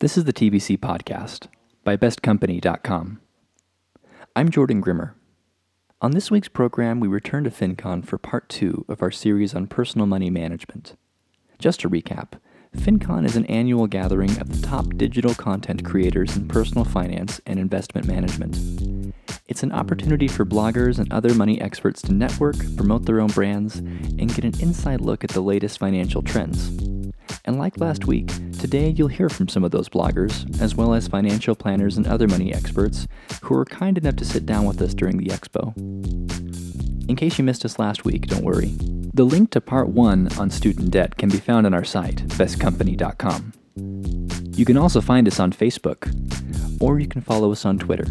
This is the TBC Podcast by BestCompany.com. I'm Jordan Grimmer. On this week's program, we return to FinCon for part two of our series on personal money management. Just to recap, FinCon is an annual gathering of the top digital content creators in personal finance and investment management. It's an opportunity for bloggers and other money experts to network, promote their own brands, and get an inside look at the latest financial trends. And like last week, today you'll hear from some of those bloggers, as well as financial planners and other money experts who were kind enough to sit down with us during the expo. In case you missed us last week, don't worry. The link to part one on student debt can be found on our site, bestcompany.com. You can also find us on Facebook, or you can follow us on Twitter.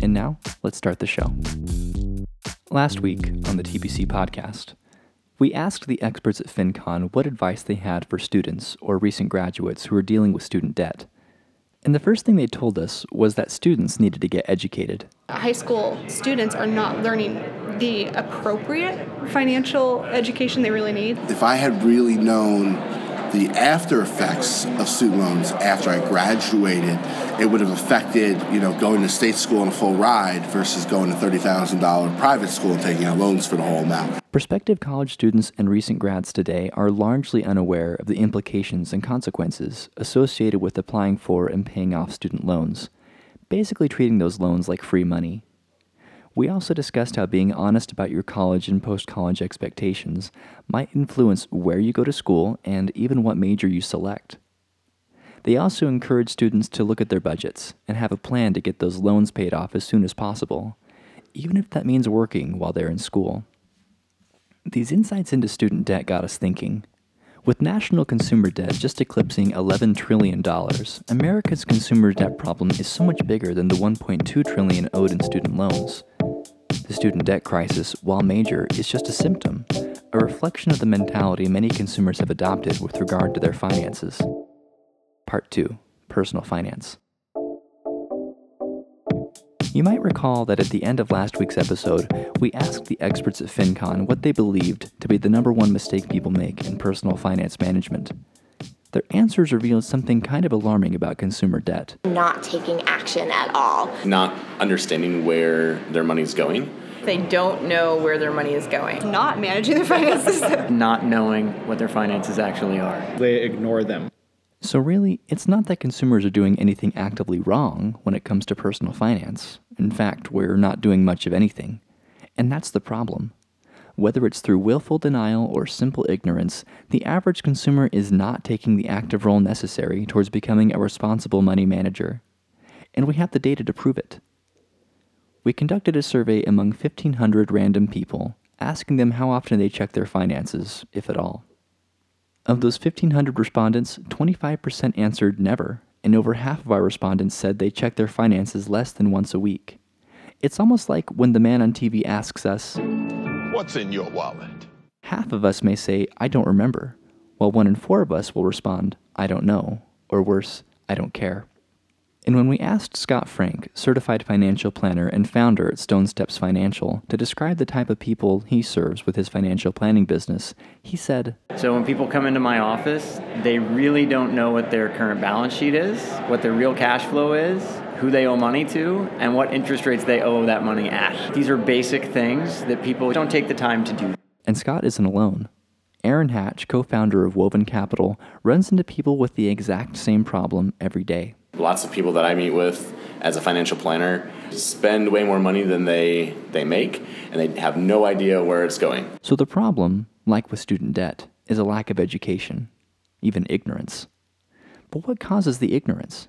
And now, let's start the show. Last week on the TBC podcast, we asked the experts at FinCon what advice they had for students or recent graduates who are dealing with student debt. And the first thing they told us was that students needed to get educated. High school students are not learning the appropriate financial education they really need. If I had really known the after effects of student loans after I graduated, it would have affected, you know, going to state school on a full ride versus going to $30,000 private school and taking out loans for the whole amount. Prospective college students and recent grads today are largely unaware of the implications and consequences associated with applying for and paying off student loans, basically treating those loans like free money. We also discussed how being honest about your college and post college expectations might influence where you go to school and even what major you select. They also encourage students to look at their budgets and have a plan to get those loans paid off as soon as possible, even if that means working while they're in school. These insights into student debt got us thinking. With national consumer debt just eclipsing $11 trillion, America's consumer debt problem is so much bigger than the 1.2 trillion owed in student loans. The student debt crisis, while major, is just a symptom, a reflection of the mentality many consumers have adopted with regard to their finances. Part 2 Personal Finance. You might recall that at the end of last week's episode, we asked the experts at FinCon what they believed to be the number one mistake people make in personal finance management. Their answers revealed something kind of alarming about consumer debt. Not taking action at all. Not understanding where their money's going. They don't know where their money is going. Not managing their finances. not knowing what their finances actually are. They ignore them. So, really, it's not that consumers are doing anything actively wrong when it comes to personal finance. In fact, we're not doing much of anything. And that's the problem. Whether it's through willful denial or simple ignorance, the average consumer is not taking the active role necessary towards becoming a responsible money manager. And we have the data to prove it. We conducted a survey among 1,500 random people, asking them how often they check their finances, if at all. Of those 1,500 respondents, 25% answered never, and over half of our respondents said they check their finances less than once a week. It's almost like when the man on TV asks us, What's in your wallet? Half of us may say, I don't remember, while one in four of us will respond, I don't know, or worse, I don't care. And when we asked Scott Frank, certified financial planner and founder at Stone Steps Financial, to describe the type of people he serves with his financial planning business, he said So when people come into my office, they really don't know what their current balance sheet is, what their real cash flow is, who they owe money to, and what interest rates they owe that money at. These are basic things that people don't take the time to do. And Scott isn't alone. Aaron Hatch, co founder of Woven Capital, runs into people with the exact same problem every day. Lots of people that I meet with as a financial planner spend way more money than they, they make, and they have no idea where it's going. So the problem, like with student debt, is a lack of education, even ignorance. But what causes the ignorance?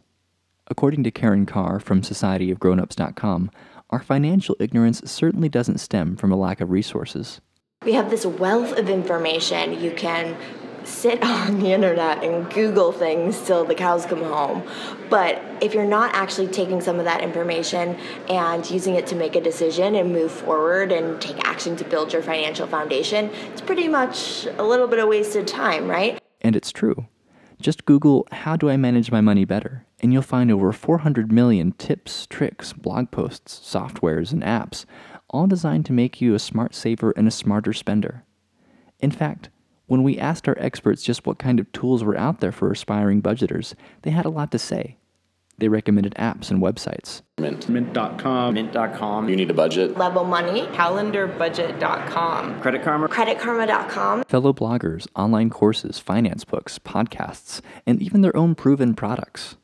According to Karen Carr from societyofgrownups.com, our financial ignorance certainly doesn't stem from a lack of resources. We have this wealth of information. You can sit on the internet and Google things till the cows come home. But if you're not actually taking some of that information and using it to make a decision and move forward and take action to build your financial foundation, it's pretty much a little bit of wasted time, right? And it's true. Just Google, How do I manage my money better? And you'll find over 400 million tips, tricks, blog posts, softwares, and apps, all designed to make you a smart saver and a smarter spender. In fact, When we asked our experts just what kind of tools were out there for aspiring budgeters, they had a lot to say. They recommended apps and websites. Mint. Mint.com. Mint.com. You need a budget. Level Money, Calendarbudget.com. Credit Karma. CreditKarma.com, fellow bloggers, online courses, finance books, podcasts, and even their own proven products.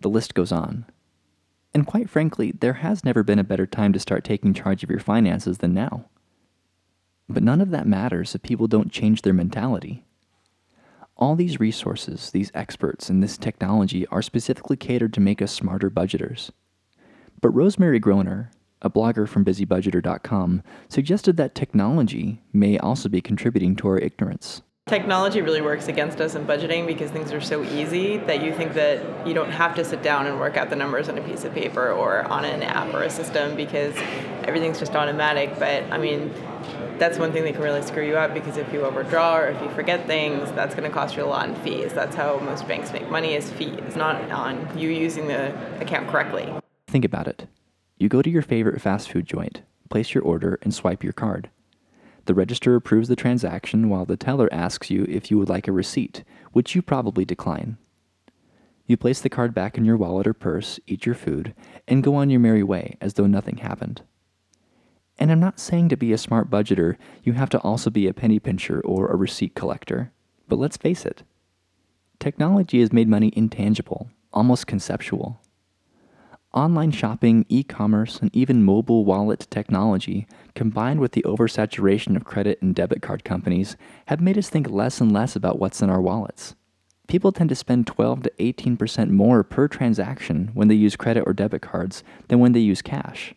The list goes on. And quite frankly, there has never been a better time to start taking charge of your finances than now. But none of that matters if people don't change their mentality. All these resources, these experts, and this technology are specifically catered to make us smarter budgeters. But Rosemary Groner, a blogger from busybudgeter.com, suggested that technology may also be contributing to our ignorance. Technology really works against us in budgeting because things are so easy that you think that you don't have to sit down and work out the numbers on a piece of paper or on an app or a system because everything's just automatic. But I mean, that's one thing that can really screw you up because if you overdraw or if you forget things, that's going to cost you a lot in fees. That's how most banks make money is fees, not on you using the account correctly. Think about it. You go to your favorite fast food joint, place your order, and swipe your card. The register approves the transaction while the teller asks you if you would like a receipt, which you probably decline. You place the card back in your wallet or purse, eat your food, and go on your merry way as though nothing happened. And I'm not saying to be a smart budgeter, you have to also be a penny pincher or a receipt collector. But let's face it technology has made money intangible, almost conceptual. Online shopping, e commerce, and even mobile wallet technology, combined with the oversaturation of credit and debit card companies, have made us think less and less about what's in our wallets. People tend to spend 12 to 18% more per transaction when they use credit or debit cards than when they use cash.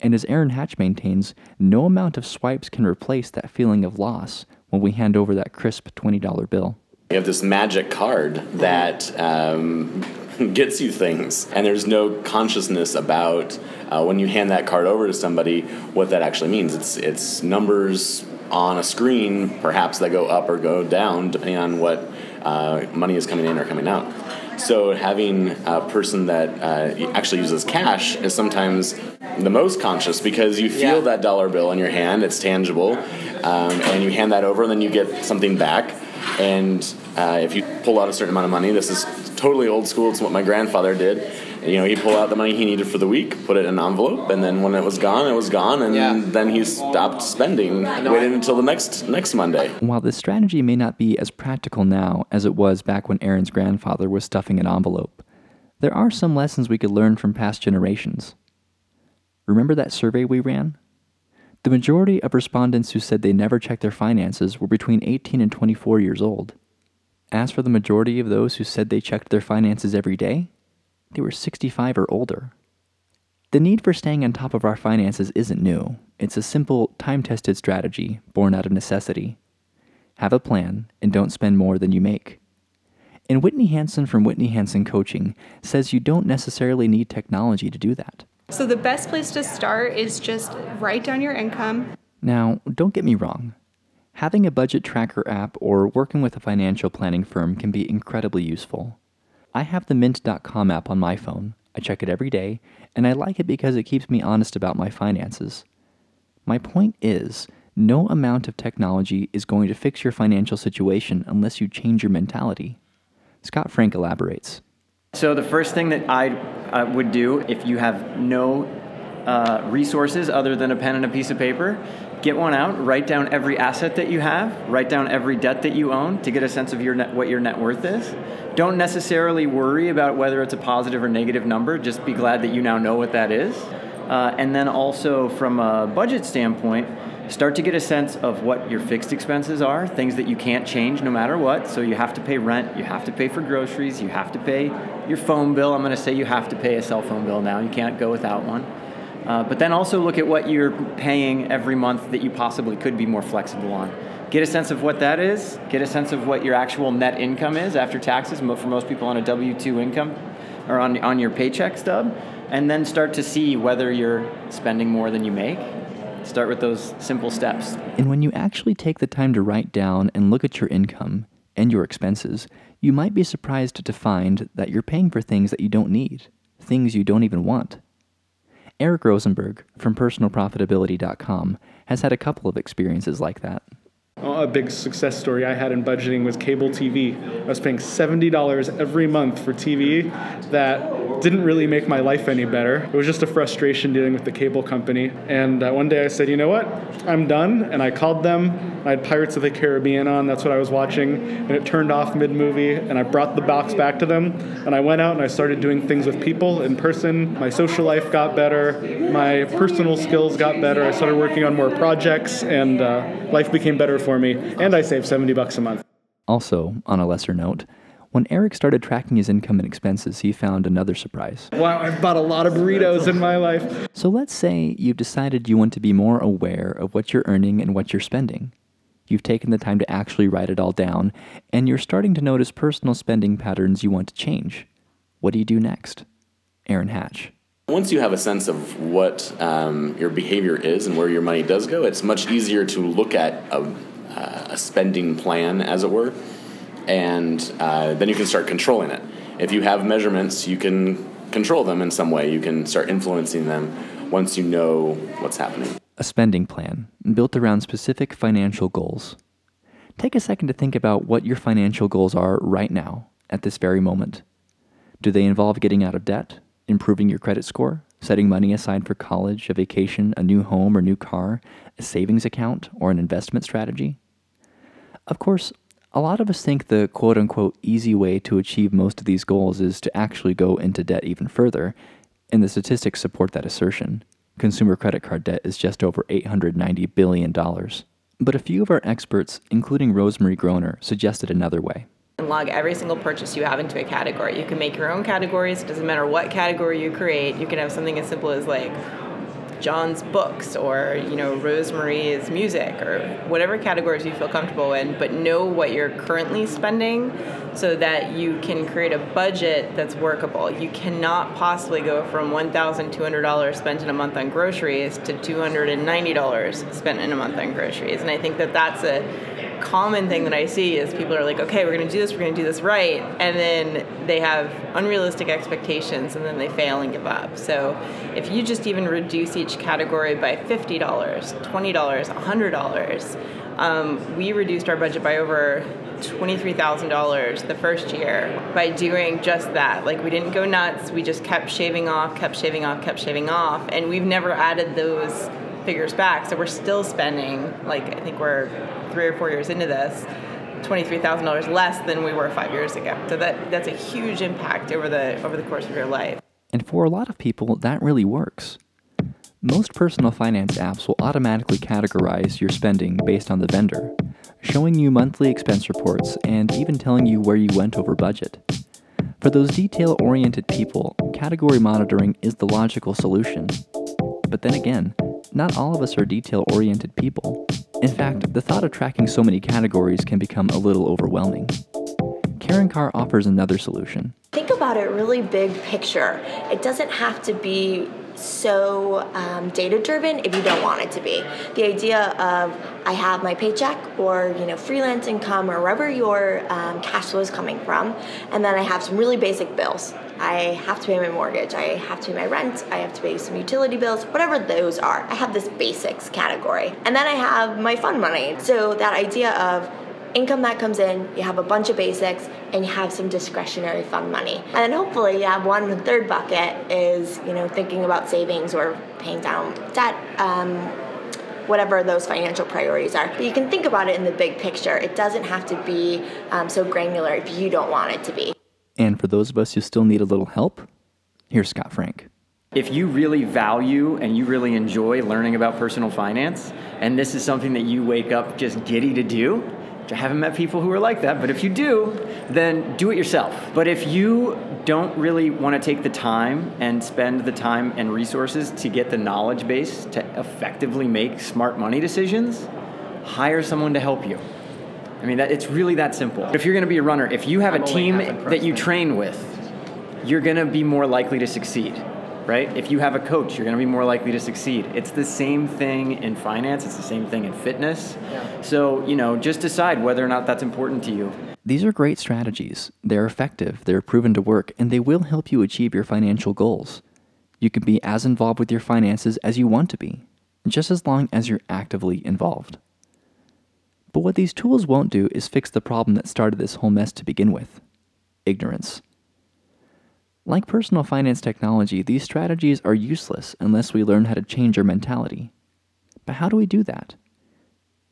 And as Aaron Hatch maintains, no amount of swipes can replace that feeling of loss when we hand over that crisp $20 bill. You have this magic card that um, gets you things, and there's no consciousness about uh, when you hand that card over to somebody what that actually means. It's it's numbers on a screen, perhaps that go up or go down depending on what uh, money is coming in or coming out. So having a person that uh, actually uses cash is sometimes the most conscious because you feel Yeah. that dollar bill in your hand; it's tangible, um, and you hand that over, and then you get something back. And uh, if you pull out a certain amount of money, this is totally old school. It's what my grandfather did. You know, he'd pull out the money he needed for the week, put it in an envelope, and then when it was gone, it was gone, and Yeah. then he stopped spending, waited until the next next Monday. While this strategy may not be as practical now as it was back when Aaron's grandfather was stuffing an envelope, there are some lessons we could learn from past generations. Remember that survey we ran? The majority of respondents who said they never checked their finances were between 18 and 24 years old. As for the majority of those who said they checked their finances every day, they were 65 or older. The need for staying on top of our finances isn't new. It's a simple, time tested strategy born out of necessity. Have a plan and don't spend more than you make. And Whitney Hansen from Whitney Hansen Coaching says you don't necessarily need technology to do that. So the best place to start is just write down your income. Now, don't get me wrong. Having a budget tracker app or working with a financial planning firm can be incredibly useful. I have the Mint.com app on my phone. I check it every day, and I like it because it keeps me honest about my finances. My point is, no amount of technology is going to fix your financial situation unless you change your mentality. Scott Frank elaborates. So the first thing that I uh, would do if you have no uh, resources other than a pen and a piece of paper, get one out, write down every asset that you have, write down every debt that you own to get a sense of your net, what your net worth is. Don't necessarily worry about whether it's a positive or negative number. Just be glad that you now know what that is. Uh, and then also from a budget standpoint, start to get a sense of what your fixed expenses are, things that you can't change no matter what. So you have to pay rent, you have to pay for groceries, you have to pay your phone bill. I'm going to say you have to pay a cell phone bill now. You can't go without one. Uh, but then also look at what you're paying every month that you possibly could be more flexible on. Get a sense of what that is. Get a sense of what your actual net income is after taxes. For most people on a W 2 income or on, on your paycheck stub. And then start to see whether you're spending more than you make. Start with those simple steps. And when you actually take the time to write down and look at your income and your expenses, you might be surprised to find that you're paying for things that you don't need, things you don't even want. Eric Rosenberg from personalprofitability.com has had a couple of experiences like that. A big success story I had in budgeting was cable TV. I was paying $70 every month for TV that didn't really make my life any better. It was just a frustration dealing with the cable company. And uh, one day I said, you know what? I'm done. And I called them. I had Pirates of the Caribbean on. That's what I was watching. And it turned off mid movie. And I brought the box back to them. And I went out and I started doing things with people in person. My social life got better. My personal skills got better. I started working on more projects. And uh, life became better for me. And I saved 70 bucks a month. Also, on a lesser note, when Eric started tracking his income and expenses, he found another surprise. Wow, I've bought a lot of burritos in my life. So let's say you've decided you want to be more aware of what you're earning and what you're spending. You've taken the time to actually write it all down, and you're starting to notice personal spending patterns you want to change. What do you do next? Aaron Hatch. Once you have a sense of what um, your behavior is and where your money does go, it's much easier to look at a, uh, a spending plan, as it were, and uh, then you can start controlling it. If you have measurements, you can control them in some way. You can start influencing them once you know what's happening. A spending plan built around specific financial goals. Take a second to think about what your financial goals are right now, at this very moment. Do they involve getting out of debt, improving your credit score, setting money aside for college, a vacation, a new home or new car, a savings account, or an investment strategy? Of course, a lot of us think the quote unquote easy way to achieve most of these goals is to actually go into debt even further, and the statistics support that assertion. Consumer credit card debt is just over $890 billion. But a few of our experts, including Rosemary Groner, suggested another way. And log every single purchase you have into a category. You can make your own categories. It doesn't matter what category you create. You can have something as simple as like John's books or you know Rosemary's music or whatever categories you feel comfortable in, but know what you're currently spending so that you can create a budget that's workable. You cannot possibly go from $1,200 spent in a month on groceries to $290 spent in a month on groceries. And I think that that's a common thing that I see is people are like, okay, we're going to do this, we're going to do this right, and then they have unrealistic expectations and then they fail and give up. So if you just even reduce each category by $50, $20, $100, um, we reduced our budget by over $23,000 the first year by doing just that. Like, we didn't go nuts, we just kept shaving off, kept shaving off, kept shaving off, and we've never added those figures back. So we're still spending, like, I think we're three or four years into this, $23,000 less than we were five years ago. So that, that's a huge impact over the, over the course of your life. And for a lot of people, that really works. Most personal finance apps will automatically categorize your spending based on the vendor, showing you monthly expense reports and even telling you where you went over budget. For those detail oriented people, category monitoring is the logical solution. But then again, not all of us are detail oriented people. In fact, the thought of tracking so many categories can become a little overwhelming. Karen Carr offers another solution. Think about it really big picture. It doesn't have to be so um, data driven if you don't want it to be. The idea of I have my paycheck or you know freelance income or wherever your um, cash flow is coming from, and then I have some really basic bills. I have to pay my mortgage, I have to pay my rent, I have to pay some utility bills, whatever those are. I have this basics category. And then I have my fun money. So that idea of income that comes in, you have a bunch of basics, and you have some discretionary fund money. And then hopefully you have one third bucket is, you know, thinking about savings or paying down debt. Um, whatever those financial priorities are. But you can think about it in the big picture. It doesn't have to be um, so granular if you don't want it to be. And for those of us who still need a little help, here's Scott Frank. If you really value and you really enjoy learning about personal finance, and this is something that you wake up just giddy to do, I haven't met people who are like that, but if you do, then do it yourself. But if you don't really want to take the time and spend the time and resources to get the knowledge base to effectively make smart money decisions, hire someone to help you. I mean, that, it's really that simple. If you're going to be a runner, if you have a team that you train with, you're going to be more likely to succeed, right? If you have a coach, you're going to be more likely to succeed. It's the same thing in finance, it's the same thing in fitness. Yeah. So, you know, just decide whether or not that's important to you. These are great strategies. They're effective, they're proven to work, and they will help you achieve your financial goals. You can be as involved with your finances as you want to be, just as long as you're actively involved. But what these tools won't do is fix the problem that started this whole mess to begin with ignorance. Like personal finance technology, these strategies are useless unless we learn how to change our mentality. But how do we do that?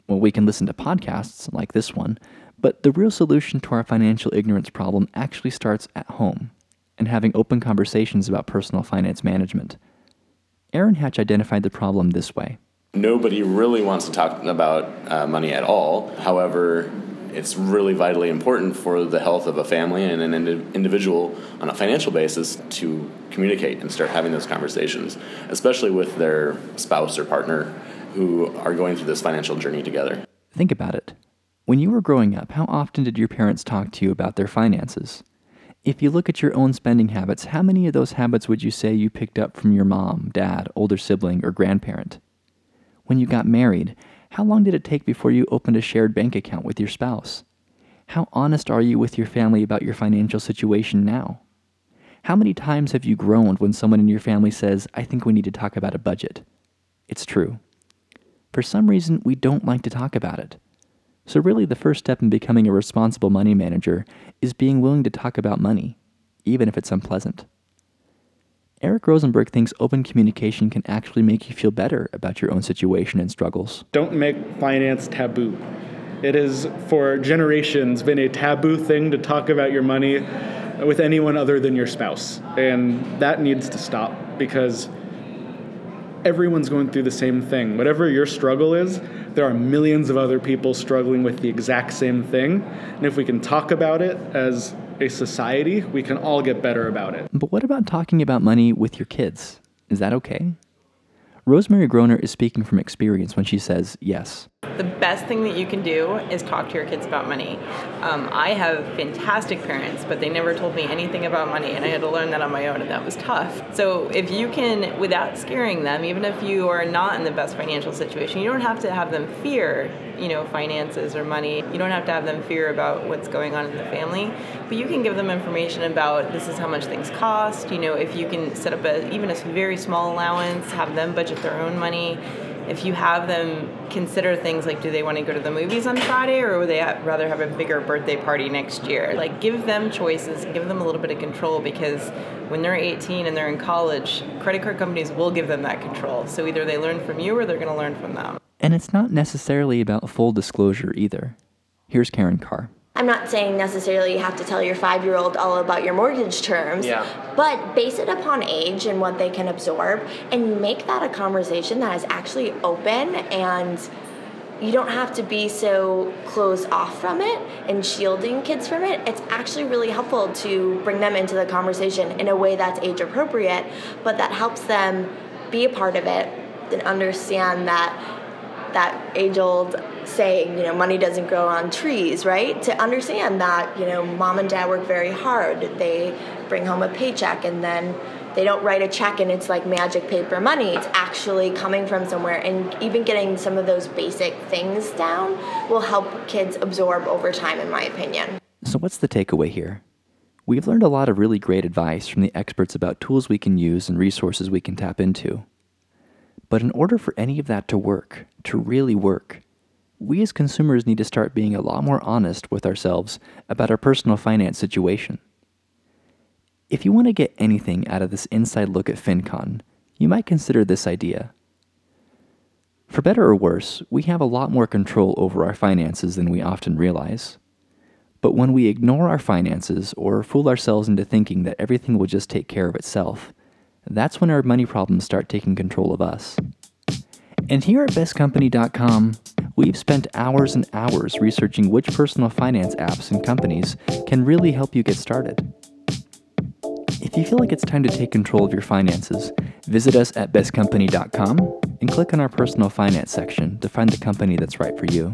Well, we can listen to podcasts like this one, but the real solution to our financial ignorance problem actually starts at home and having open conversations about personal finance management. Aaron Hatch identified the problem this way. Nobody really wants to talk about uh, money at all. However, it's really vitally important for the health of a family and an indi- individual on a financial basis to communicate and start having those conversations, especially with their spouse or partner who are going through this financial journey together. Think about it. When you were growing up, how often did your parents talk to you about their finances? If you look at your own spending habits, how many of those habits would you say you picked up from your mom, dad, older sibling, or grandparent? When you got married, how long did it take before you opened a shared bank account with your spouse? How honest are you with your family about your financial situation now? How many times have you groaned when someone in your family says, I think we need to talk about a budget? It's true. For some reason, we don't like to talk about it. So, really, the first step in becoming a responsible money manager is being willing to talk about money, even if it's unpleasant. Eric Rosenberg thinks open communication can actually make you feel better about your own situation and struggles. Don't make finance taboo. It has, for generations, been a taboo thing to talk about your money with anyone other than your spouse. And that needs to stop because everyone's going through the same thing. Whatever your struggle is, there are millions of other people struggling with the exact same thing. And if we can talk about it as a society, we can all get better about it. But what about talking about money with your kids? Is that okay? Rosemary Groner is speaking from experience when she says yes. The best thing that you can do is talk to your kids about money. Um, I have fantastic parents, but they never told me anything about money, and I had to learn that on my own, and that was tough. So, if you can, without scaring them, even if you are not in the best financial situation, you don't have to have them fear, you know, finances or money. You don't have to have them fear about what's going on in the family, but you can give them information about this is how much things cost. You know, if you can set up a even a very small allowance, have them budget their own money if you have them consider things like do they want to go to the movies on Friday or would they rather have a bigger birthday party next year? Like give them choices, give them a little bit of control because when they're 18 and they're in college, credit card companies will give them that control. So either they learn from you or they're going to learn from them. And it's not necessarily about full disclosure either. Here's Karen Carr. I'm not saying necessarily you have to tell your five year old all about your mortgage terms, Yeah. but base it upon age and what they can absorb and make that a conversation that is actually open and you don't have to be so closed off from it and shielding kids from it. It's actually really helpful to bring them into the conversation in a way that's age appropriate, but that helps them be a part of it and understand that that age old saying, you know, money doesn't grow on trees, right? To understand that, you know, mom and dad work very hard. They bring home a paycheck and then they don't write a check and it's like magic paper money. It's actually coming from somewhere. And even getting some of those basic things down will help kids absorb over time, in my opinion. So, what's the takeaway here? We've learned a lot of really great advice from the experts about tools we can use and resources we can tap into. But in order for any of that to work, to really work, we as consumers need to start being a lot more honest with ourselves about our personal finance situation. If you want to get anything out of this inside look at FinCon, you might consider this idea. For better or worse, we have a lot more control over our finances than we often realize. But when we ignore our finances or fool ourselves into thinking that everything will just take care of itself, that's when our money problems start taking control of us. And here at bestcompany.com, we've spent hours and hours researching which personal finance apps and companies can really help you get started. If you feel like it's time to take control of your finances, visit us at bestcompany.com and click on our personal finance section to find the company that's right for you.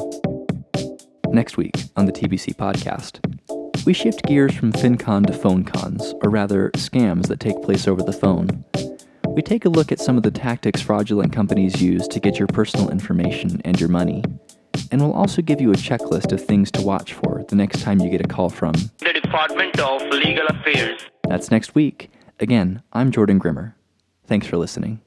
Next week on the TBC podcast, we shift gears from FinCon to phone cons, or rather, scams that take place over the phone. We take a look at some of the tactics fraudulent companies use to get your personal information and your money. And we'll also give you a checklist of things to watch for the next time you get a call from the Department of Legal Affairs. That's next week. Again, I'm Jordan Grimmer. Thanks for listening.